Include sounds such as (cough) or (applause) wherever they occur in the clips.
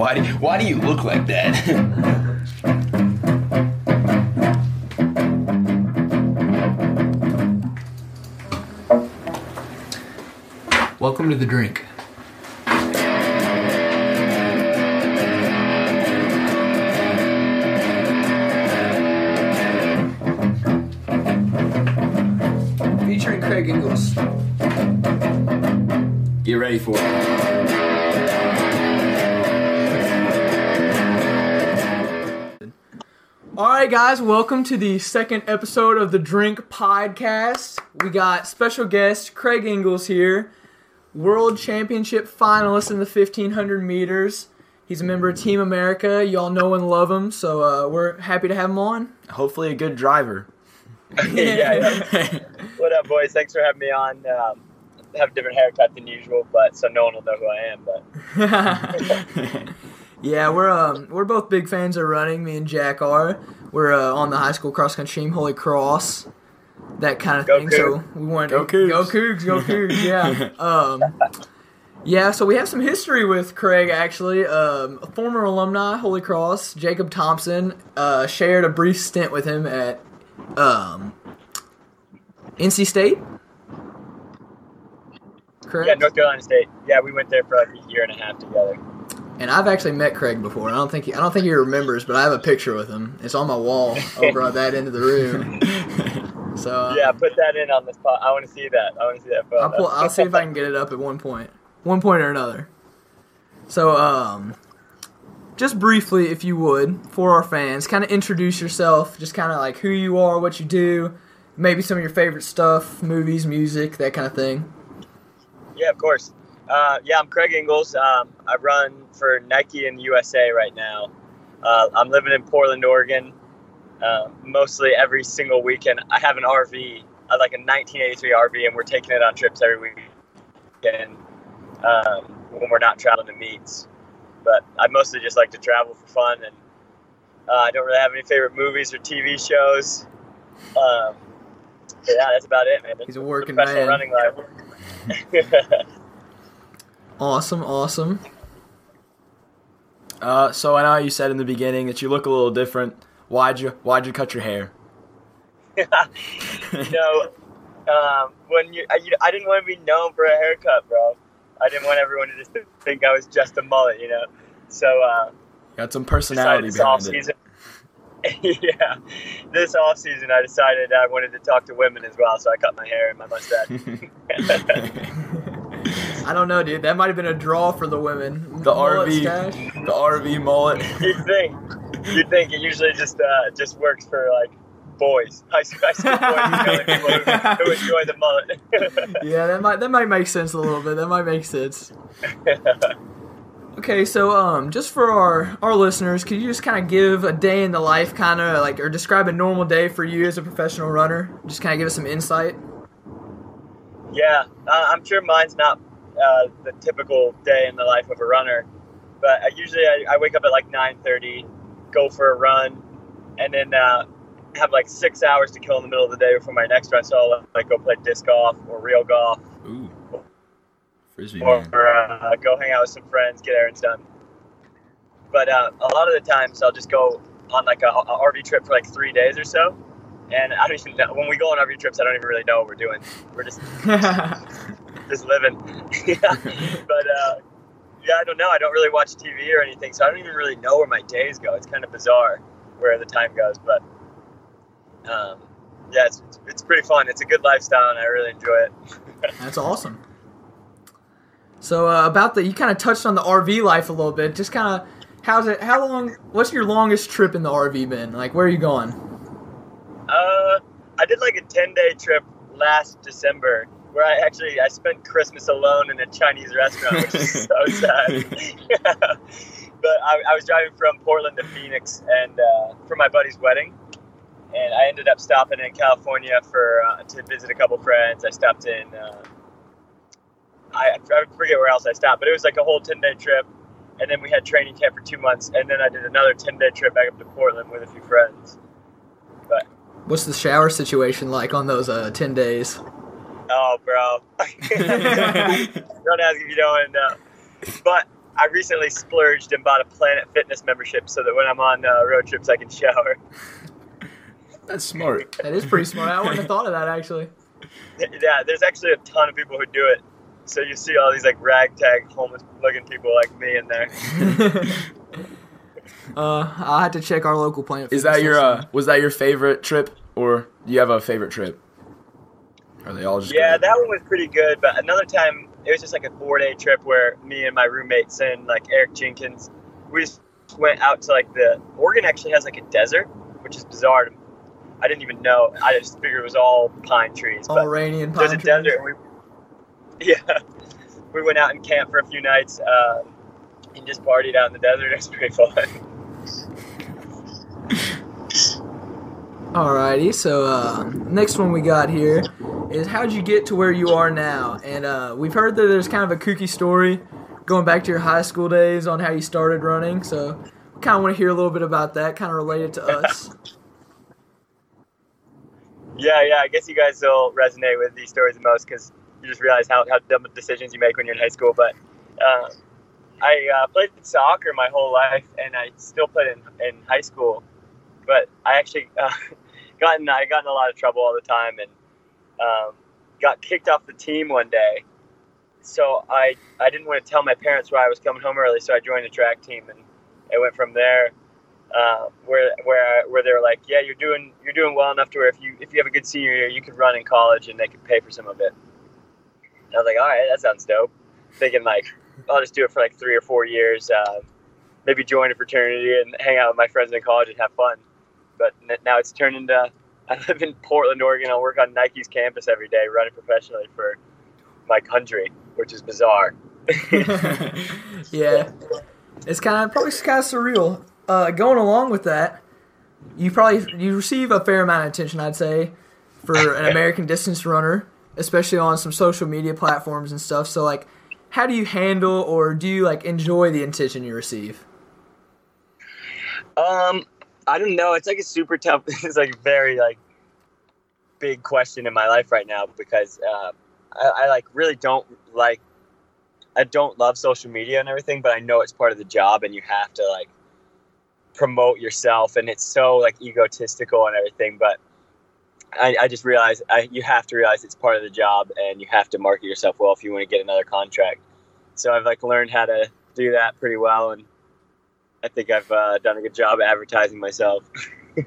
Why do Why do you look like that? Welcome to the drink. Featuring Craig Engels. Get ready for it. All right, guys, welcome to the second episode of the Drink Podcast. We got special guest Craig Engels here, world championship finalist in the 1500 meters. He's a member of Team America. Y'all know and love him, so uh, we're happy to have him on. Hopefully, a good driver. (laughs) yeah, yeah. What up, boys? Thanks for having me on. Um, I have a different haircut than usual, but so no one will know who I am. But (laughs) (laughs) yeah, we're um, we're both big fans of running. Me and Jack are. We're uh, on the high school cross country team, Holy Cross, that kind of Go thing. So we wanted Go to go Cougs. Cougs, go Cougs. Yeah. (laughs) Um, yeah. So we have some history with Craig. Actually, um, a former alumni, Holy Cross, Jacob Thompson, uh, shared a brief stint with him at um, NC State. Correct. yeah, North Carolina State. Yeah, we went there for like a year and a half together. And I've actually met Craig before. I don't think he, I don't think he remembers, but I have a picture with him. It's on my wall (laughs) over at that end of the room. (laughs) So uh, Yeah, put that in on this spot. I want to see that. I want to see that photo. I'll pull, I'll see if I can get it up at one point, one point or another. So um, just briefly, if you would, for our fans, kind of introduce yourself. Just kind of like who you are, what you do, maybe some of your favorite stuff, movies, music, that kind of thing. Yeah, of course. Uh, yeah, I'm Craig Engels. Um, I run for Nike in the USA right now. Uh, I'm living in Portland, Oregon. Uh, mostly every single weekend. I have an RV, uh, like a 1983 RV, and we're taking it on trips every weekend um, when we're not traveling to meets. But I mostly just like to travel for fun, and uh, I don't really have any favorite movies or TV shows. Um, yeah, that's about it, man. He's a working Professional man. running life. (laughs) (laughs) Awesome, awesome. Uh, so I know you said in the beginning that you look a little different. Why'd you Why'd you cut your hair? (laughs) (laughs) you know, um, when you I, you, I didn't want to be known for a haircut, bro. I didn't want everyone to just think I was just a mullet, you know. So uh, Got some personality this behind off it. season. (laughs) yeah, this off season, I decided I wanted to talk to women as well, so I cut my hair and my mustache. I don't know, dude. That might have been a draw for the women. The Mullet (laughs) RV, stash. the RV mullet. you'd think, you'd think it usually just uh, just works for like boys, high school, high school boys, the only people who, who enjoy the mullet. (laughs) Yeah, that might that might make sense a little bit. That might make sense. Okay, so um, just for our our listeners, could you just kind of give a day in the life, kind of like, or describe a normal day for you as a professional runner? Just kind of give us some insight. Yeah, uh, I'm sure mine's not uh, the typical day in the life of a runner, but I usually I, I wake up at like 9:30, go for a run, and then uh, have like six hours to kill in the middle of the day before my next run. So I'll like go play disc golf or real golf, Ooh, frisbee or man. uh, go hang out with some friends, get errands done. But uh, a lot of the times I'll just go on like a, a RV trip for like three days or so. And I don't even know when we go on RV trips. I don't even really know what we're doing. We're just (laughs) (laughs) just living. (laughs) yeah. But uh, yeah, I don't know. I don't really watch TV or anything, so I don't even really know where my days go. It's kind of bizarre where the time goes, but um, yeah, it's, it's pretty fun. It's a good lifestyle, and I really enjoy it. (laughs) That's awesome. So uh, about the, you kind of touched on the RV life a little bit. Just kind of, how's it? How long? What's your longest trip in the RV been? Like, where are you going? Uh, I did like a ten day trip last December where I actually I spent Christmas alone in a Chinese restaurant, which is so (laughs) sad. (laughs) but I, I was driving from Portland to Phoenix and uh, for my buddy's wedding, and I ended up stopping in California for uh, to visit a couple friends. I stopped in. Uh, I, I forget where else I stopped, but it was like a whole ten day trip. And then we had training camp for two months, and then I did another ten day trip back up to Portland with a few friends. But What's the shower situation like on those uh, ten days? Bro. (laughs) don't ask if you don't want know. But I recently splurged and bought a Planet Fitness membership so that when I'm on uh, road trips, I can shower. That's smart. That is pretty smart. I wouldn't have thought of that actually. Yeah, there's actually a ton of people who do it. So you see all these like ragtag homeless-looking people like me in there. (laughs) uh, I'll have to check our local Planet. Fitness Is that your uh, was that your favorite trip, or do you have a favorite trip? Are they all just Yeah, that one was pretty good. But another time, it was just like a four-day trip where me and my roommates and like Eric Jenkins, we just went out to like the Oregon actually has like a desert, which is bizarre. to- I didn't even know. I just figured it was all pine trees. all But rainy and there's pine a trees? desert. We, (laughs) yeah, we went out and camped for a few nights uh, and just partied out in the desert. It was pretty fun. Alrighty, so uh, next one we got here is how'd you get to where you are now? And uh, we've heard that there's kind of a kooky story going back to your high school days on how you started running. So kind of want to hear a little bit about that, kind of related to (laughs) us. Yeah, yeah. I guess you guys will resonate with these stories the most because you just realize how, how dumb decisions you make when you're in high school. But uh, I uh, played soccer my whole life, and I still played in, in high school. But I actually uh, (laughs) got in I got in a lot of trouble all the time, and um, got kicked off the team one day. So I I didn't want to tell my parents why I was coming home early, so I joined the track team, and it went from there uh, where where where they were like, yeah, you're doing you're doing well enough to where if you if you have a good senior year, you could run in college and they could pay for some of it. And I was like, all right, that sounds dope. Thinking like, I'll just do it for like three or four years, uh, maybe join a fraternity and hang out with my friends in college and have fun. But n- now it's turned into (laughs) I live in Portland, Oregon. I work on Nike's campus every day, running professionally for my country, which is bizarre. (laughs) yeah, it's kind of probably kind of surreal. Uh, going along with that, you probably you receive a fair amount of attention, I'd say, for an (laughs) American distance runner, especially on some social media platforms and stuff. So, like, how do you handle or do you like enjoy the attention you receive? Um, I don't know. It's like a super tough. (laughs) It's like very like big question in my life right now because uh, I, I like really don't like. I don't love social media and everything, but I know it's part of the job, and you have to like promote yourself, and it's so like egotistical and everything. But I, I just realize I, you have to realize it's part of the job, and you have to market yourself well if you want to get another contract. So I've like learned how to do that pretty well, and I think I've uh, done a good job advertising myself. (laughs)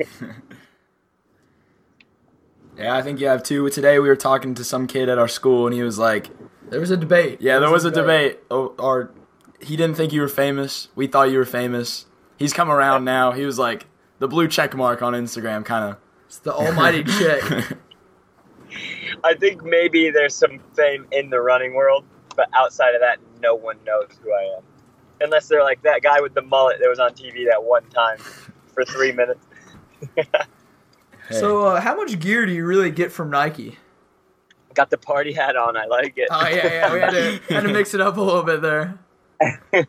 Yeah, I think you have too. Today we were talking to some kid at our school, and he was like, There was a debate. "Yeah, there was a debate. Oh, or he didn't think you were famous. We thought you were famous. He's come around now. He was like the blue check mark on Instagram, kind of. It's the almighty (laughs) check. I think maybe there's some fame in the running world, but outside of that, no one knows who I am. Unless they're like that guy with the mullet that was on TV that one time for three (laughs) minutes. So, uh, how much gear do you really get from Nike? Got the party hat on. I like it. Oh yeah, yeah, we had to had to mix it up a little bit there. (laughs)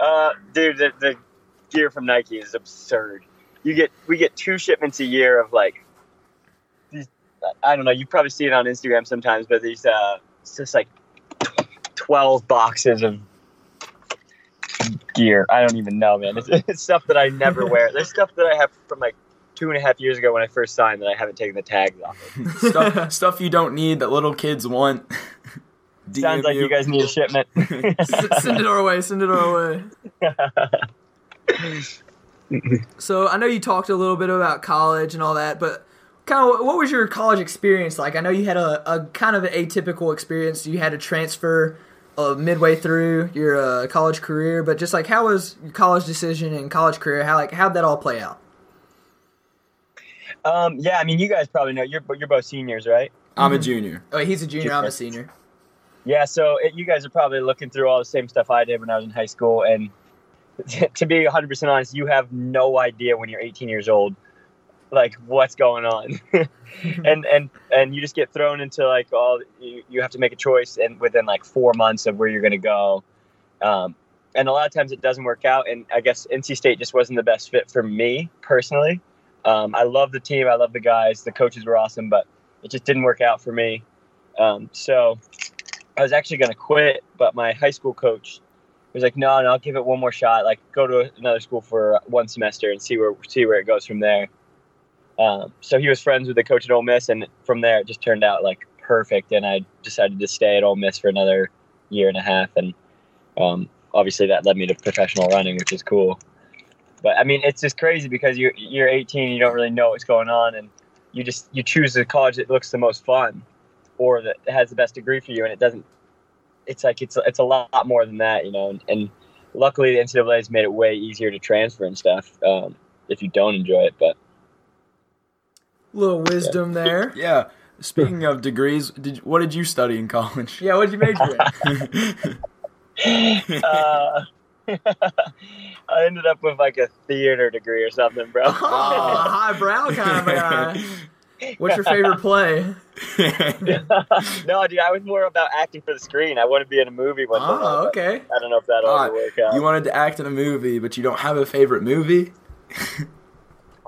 uh, dude, the, the gear from Nike is absurd. You get we get two shipments a year of like these. I don't know. You probably see it on Instagram sometimes, but these uh, it's just like twelve boxes of gear. I don't even know, man. It's, (laughs) it's stuff that I never wear. There's stuff that I have from like two and a half years ago when I first signed that I haven't taken the tags off. Of. stuff, stuff you don't need that little kids want. (laughs) Sounds like you guys need a shipment. (laughs) S- send it our way. Send it our way. So I know you talked a little bit about college and all that, but kind of what was your college experience like? I know you had a, a kind of an atypical experience. You had to transfer uh, midway through your uh, college career, but just like how was your college decision and college career? How like how'd that all play out? um, yeah, I mean, you guys probably know. You're you're both seniors, right? I'm a junior. Oh, he's a junior. I'm a senior. Yeah, so it, you guys are probably looking through all the same stuff I did when I was in high school, and (laughs) to be 100% honest, you have no idea when you're 18 years old, like what's going on, (laughs) and and and you just get thrown into like all you, you have to make a choice, and within like four months of where you're going to go, um, and a lot of times it doesn't work out, and I guess NC State just wasn't the best fit for me personally. Um, I love the team, I love the guys, the coaches were awesome, but it just didn't work out for me. Um, so I was actually going to quit, but my high school coach was like, "No, no, I'll give it one more shot. Like, go to another school for one semester and see where see where it goes from there." Um, so he was friends with the coach at Ole Miss, and from there it just turned out like perfect. And I decided to stay at Ole Miss for another year and a half, and um, obviously that led me to professional running, which is cool. But I mean, it's just crazy because you're you're 18, you don't really know what's going on, and you just you choose the college that looks the most fun, or that has the best degree for you, and it doesn't. It's like it's it's a lot more than that, you know. And, and luckily, the NCAA has made it way easier to transfer and stuff um, if you don't enjoy it. But Little wisdom there. (laughs) Yeah. Speaking of degrees, did what did you study in college? Yeah, what'd you major in? (laughs) (laughs) uh, I ended up with like a theater degree or something, bro. Oh, highbrow kind of a guy. What's your favorite play? no, dude, I was more about acting for the screen. I want to be in a movie one day. Oh, okay. I don't know if that'll ever work out. you wanted to act in a movie, but you don't have a favorite movie?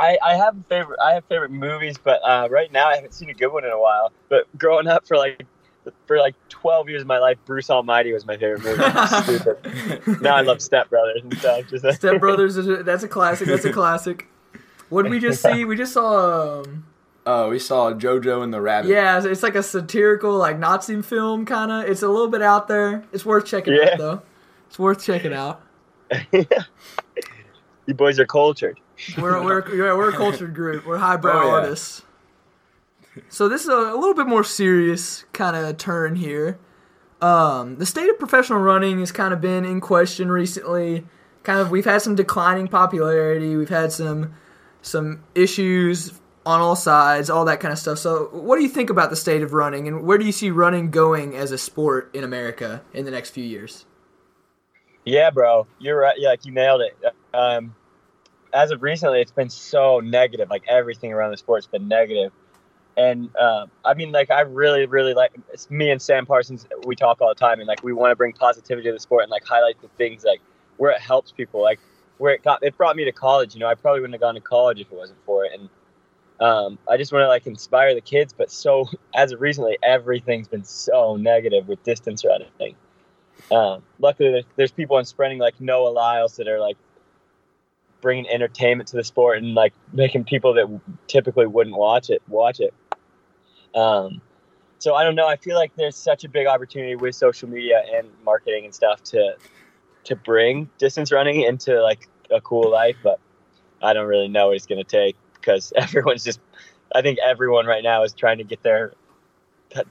I, I have favorite I have favorite movies, but uh, right now I haven't seen a good one in a while. But growing up for like for like twelve years of my life, Bruce Almighty was my favorite movie. It's. (laughs) Now I love Step Brothers and stuff. Just (laughs) Step Brothers is a, that's a classic. That's a classic. What did we just see? We just saw. Um, Oh, we saw JoJo and the Rabbit. yeah, it's- it's like a satirical, like Nazi film kind of. It's a little bit out there. It's worth checking Yeah. out, though. It's worth checking out. (laughs) you boys are cultured. We're we're (laughs) yeah, we're a cultured group. We're highbrow Oh, yeah. artists. So this is a, a little bit more serious kind of turn here. Um, the state of professional running has kind of been in question recently. Kind of, we've had some declining popularity. We've had some some issues on all sides, all that kind of stuff. So, what do you think about the state of running, and where do you see running going as a sport in America in the next few years? Yeah, bro, you're right. Yeah, like you nailed it. Um, as of recently, it's been so negative. Like everything around the sport's been negative. And uh, I mean, like I really, really like. It's me and Sam Parsons. We talk all the time, and like we want to bring positivity to the sport and like highlight the things like where it helps people. Like where it got, it brought me to college. You know, I probably wouldn't have gone to college if it wasn't for it. And um, I just want to like inspire the kids. But so (laughs) as of recently, everything's been so negative with distance running. Um, luckily, there's, there's people in sprinting like Noah Lyles that are like bringing entertainment to the sport and like making people that typically wouldn't watch it watch it. Um, so I don't know. I feel like there's such a big opportunity with social media and marketing and stuff to to bring distance running into like a cool life, but I don't really know what it's going to take because (laughs) everyone's just. I think everyone right now is trying to get their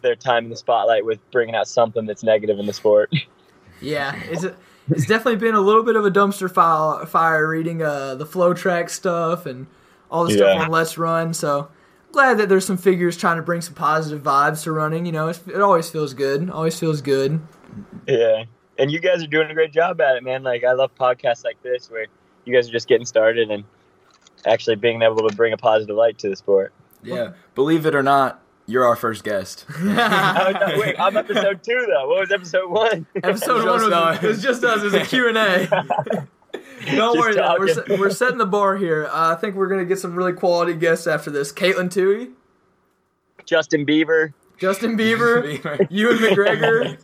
their time in the spotlight with bringing out something that's negative in the sport. (laughs) Yeah, it's a, it's definitely been a little bit of a dumpster fire, fire reading uh, the Flotrack stuff and all the stuff Yeah. on Let's Run. So glad that there's some figures trying to bring some positive vibes to running. You know, it's, it always feels good. Always feels good. Yeah. And you guys are doing a great job at it, man. Like I love podcasts like this where you guys are just getting started and actually being able to bring a positive light to the sport. Yeah. Believe it or not, you're our first guest. (laughs) Oh, no, wait, I'm episode two though. What was episode one? Episode one was, us. it was just us. It was a Q and A. (laughs) (laughs) Don't worry, though. we're, we're setting the bar here. Uh, I think we're gonna get some really quality guests after this. Caitlin Tui, Justin Bieber. Justin Bieber, Ewan McGregor.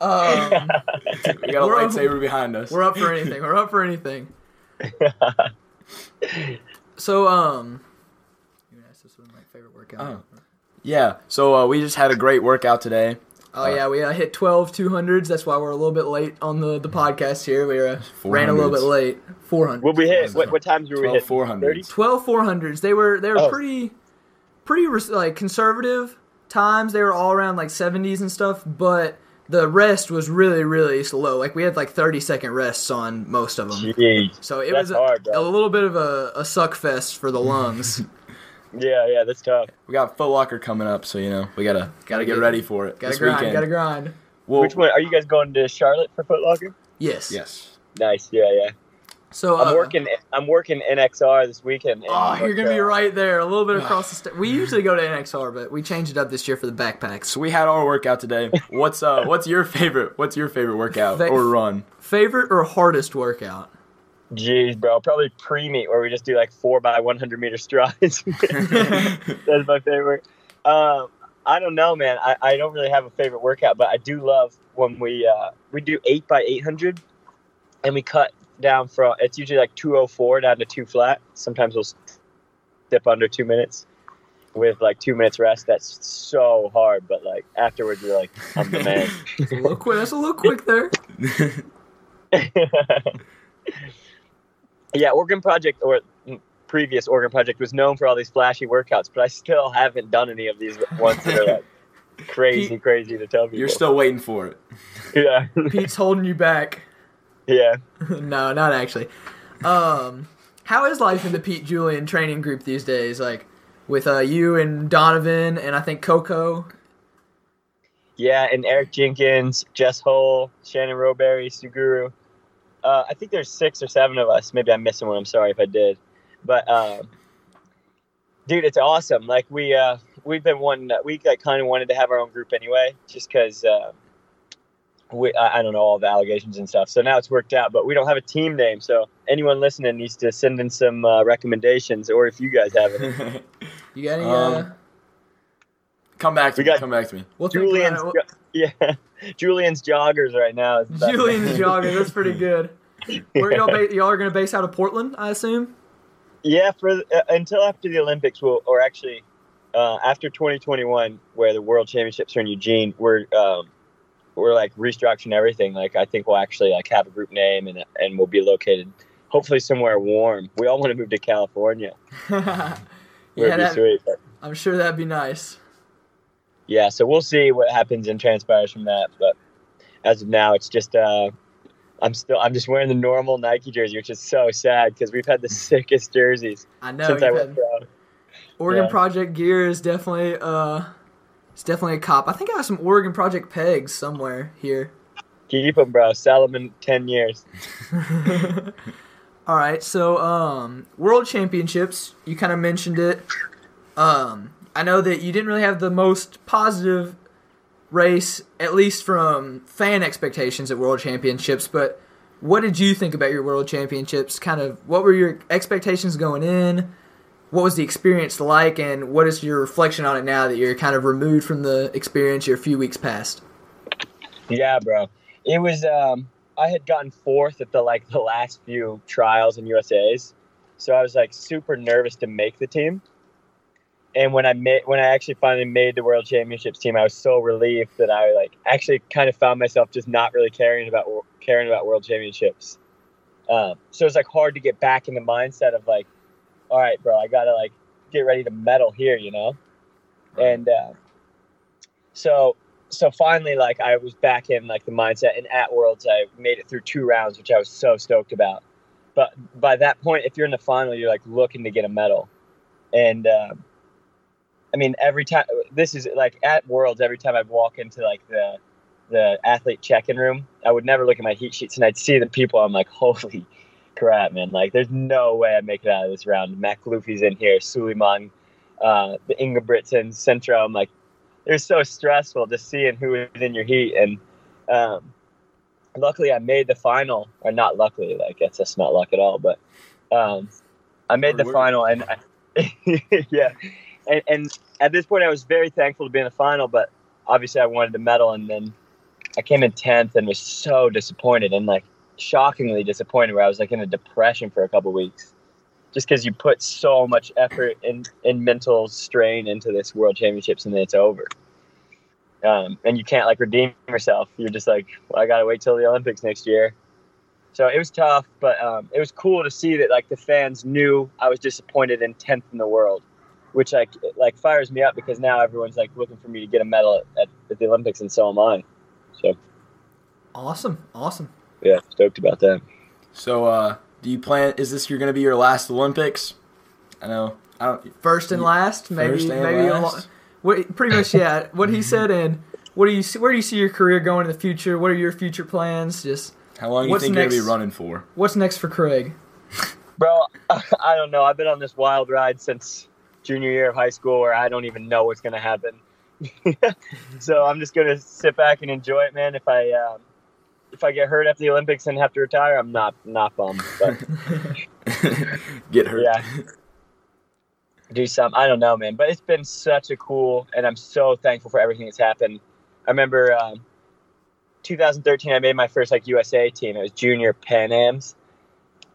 Um, we got a We're up- lightsaber behind us. We're up for anything. We're up for anything. So, um, you asked this was my favorite workout. Oh. Yeah. So uh, we just had a great workout today. Oh yeah, we uh, hit 12 200s. That's why we're a little bit late on the, the podcast here. We uh, ran a little bit late. 400. What we hit? What, what times were we 12 hitting? 400s. 30? 12 400s. They were they were Oh. pretty pretty res- like conservative times. They were all around like 70s and stuff, but the rest was really really slow. Like we had like 30 second rests on most of them. Jeez. So it That's was a, hard, a little bit of a, a suck fest for the lungs. (laughs) Yeah, yeah, that's tough. We got Foot Locker coming up, so you know we gotta gotta get get- ready for it gotta this grind, weekend. gotta grind. Well, Which one? Are you guys going to Charlotte for Foot Locker? Yes. Yes. Nice. Yeah, yeah. So uh, I'm working. I'm working NXR this weekend. Oh, you're gonna be right there, a little bit across the state. We usually go to NXR, but we changed it up this year for the backpacks. So we had our workout today. (laughs) What's uh What's your favorite? What's your favorite workout Fa- or run? Favorite or hardest workout? Jeez, bro. Probably pre meet where we just do like four by 100 meter strides. (laughs) That's my favorite. Um, I don't know, man. I, I don't really have a favorite workout, but I do love when we uh, we do eight by eight hundred, and we cut down from it's usually like two oh four down to two flat. Sometimes we'll dip under two minutes with like two minutes rest. That's so hard, but like afterwards you're like, I'm the man. (laughs) It's a little quick. That's a little quick there. (laughs) yeah, Oregon Project or previous Oregon Project was known for all these flashy workouts, but I still haven't done any of these ones that are like (laughs) crazy, Pete- crazy to tell people. You're still waiting for it. yeah, (laughs) Pete's holding you back. yeah. (laughs) no, not actually. Um, how is life in the Pete Julian training group these days? Like with uh, you and Donavan and I think Coco. Yeah, and Eric Jenkins, Jess Hull, Shannon Rowbury, Suguru. Uh, I think there's six or seven of us. Maybe I'm missing one. I'm sorry if I did. But um, dude, it's awesome. Like we uh, we've been wanting. We like, kind of wanted to have our own group anyway, just because uh, we I, I don't know all the allegations and stuff. So now it's worked out. But we don't have a team name. So anyone listening needs to send in some uh, recommendations, or if you guys have it. (laughs) You got any? Um, uh, come back to We me. got- Come back to me. we'll think about Julian's, it. We'll- yeah, (laughs) Julian's joggers right now. is Julian's jogging. That's pretty good. Where y'all ba- y'all are gonna base out of Portland, I assume. Yeah, for uh, until after the Olympics, we'll, or actually uh, after 2021, where the World Championships are in Eugene, we're um, we're like restructuring everything. Like I think we'll actually like have a group name and and we'll be located hopefully somewhere warm. We all want to move to California. (laughs) yeah, be that, sweet. I'm sure that'd be nice. Yeah, so we'll see what happens and transpires from that. But as of now, it's just uh, I'm still I'm just wearing the normal Nike jersey, which is so sad because we've had the (laughs) sickest jerseys I know. since I went pro. Oregon Yeah. Project gear is definitely uh, it's definitely a cop. I think I have some Oregon Project pegs somewhere here. Keep them, bro. Sell them in ten years. (laughs) All right, so um, World Championships, you kind of mentioned it. Um, I know that you didn't really have the most positive race, at least from fan expectations at World Championships. But what did you think about your World Championships? Kind of, what were your expectations going in? What was the experience like, and what is your reflection on it now that you're kind of removed from the experience? You're a few weeks past. Yeah, bro. It was um I had gotten fourth at the like the last few trials in USA's. So I was like super nervous to make the team. And when I made when I actually finally made the world championships team, I was so relieved that I like actually kind of found myself just not really caring about caring about world championships. Um, so it's like hard to get back in the mindset of like, all right, bro, I gotta like get ready to medal here, you know. And uh, so so finally like i was back in like the mindset and at worlds i made it through two rounds which i was so stoked about but by that point if you're in the final you're like looking to get a medal and um, i mean every time this is like at worlds every time i'd walk into like the the athlete check-in room i would never look at my heat sheets and i'd see the people. I'm like holy crap man. Like there's no way i make it out of this round. Makhloufi's in here Souleiman uh, the Ingebrigtsen, centro. I'm like it was so stressful just seeing who was in your heat. And um, luckily i made the final or not luckily like guess just not luck at all but um, i made the final and I, (laughs) yeah and, and at this point i was very thankful to be in the final but obviously i wanted to medal and then i came in 10th and was so disappointed and like shockingly disappointed where i was like in a depression for a couple weeks just because you put so much effort and, and mental strain into this world championships and then it's over. Um, and you can't like redeem yourself. You're just like well, i gotta wait till the olympics next year. So it was tough but um, it was cool to see that like the fans knew i was disappointed in 10th in the world which like like fires me up because now everyone's like looking for me to get a medal at, at, at the olympics and so am i so Awesome, awesome. yeah stoked about that So, uh, do you plan? Is this you're going to be your last Olympics? I know. I don't. First and last, maybe, First and maybe. Last? lo- what, pretty much, yeah. What he said, and what do you see, where do you see your career going in the future? What are your future plans? Just How long do you What's think you're going to be running for? what's next for Craig? Bro, (laughs) I don't know. I've been on this wild ride since junior year of high school where I don't even know what's going to happen. (laughs) so I'm just going to sit back and enjoy it, man. If I um, if I get hurt at the Olympics and have to retire, I'm not not bummed. But (laughs) Get hurt. Yeah. do something. I don't know, man. But it's been such a cool, and I'm so thankful for everything that's happened. I remember um, 2013, I made my first like USA team. It was junior Pan Am's,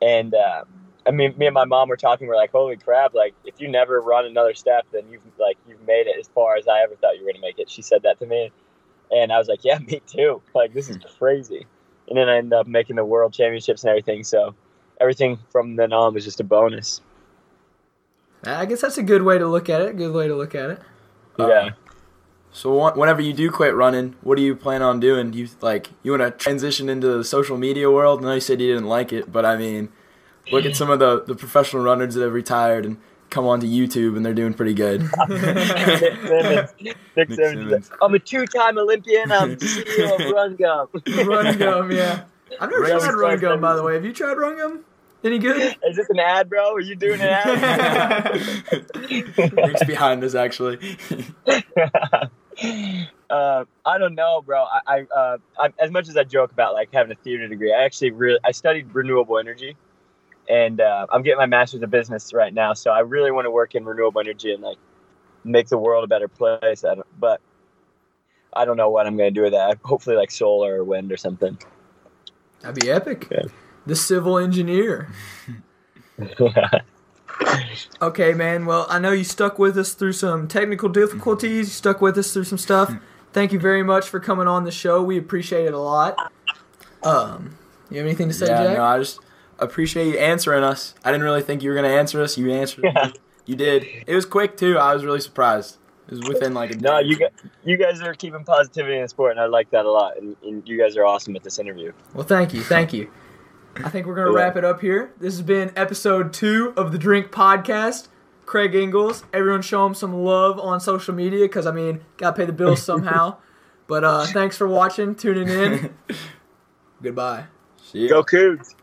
and uh, I mean, me and my mom were talking. We're like, "Holy crap! Like, if you never run another step, then you've like you've made it as far as I ever thought you were gonna make it." She said that to me, and I was like, "Yeah, (laughs) me too. Like, this is crazy." And then I ended up making the world championships and everything. So everything from then on was just a bonus. I guess that's a good way to look at it. Good way to look at it. Uh, yeah. So whenever you do quit running, what do you plan on doing? Do you like you want to transition into the social media world? I know you said you didn't like it, but I mean, look at some of the, the professional runners that have retired and come onto YouTube and they're doing pretty good. (laughs) Nick Symmonds. Nick Nick Symmonds. is Symmonds. like, I'm a two-time Olympian. I'm CEO of (laughs) Run Gum. Run gum, yeah. I've never Really tried run smart gum, by the way. Have you tried run gum? Any good? Is this an ad, bro? Are you doing an ad? (laughs) Nick's behind this, actually. uh, I don't know, bro. I, I, uh, I, as much as I joke about like having a theater degree, I actually really I studied renewable energy, and uh, I'm getting my master's of business right now. So I really want to work in renewable energy and like make the world a better place. I don't, but I don't know what I'm going to do with that. Hopefully, like solar or wind or something. That'd be epic. Yeah. The civil engineer. (laughs) Okay, man. Well, I know you stuck with us through some technical difficulties. You stuck with us through some stuff. Thank you very much for coming on the show. We appreciate it a lot. Um, you have anything to say, yeah, Jack? no, I just appreciate you answering us. I didn't really think you were gonna answer us. You answered. Yeah. (laughs) You did. It was quick too. I was really surprised. It was within like a no, day. you guys, you guys are keeping positivity in the sport, and I like that a lot. And, and you guys are awesome at this interview. Well, thank you, thank you. I think we're gonna Yeah. wrap it up here. This has been episode two of the Drink Podcast. Craig Engels. Everyone, show him some love on social media because I mean, gotta pay the bills (laughs) somehow. but uh, thanks for watching, tuning in. (laughs) Goodbye. See ya. Go Cougs!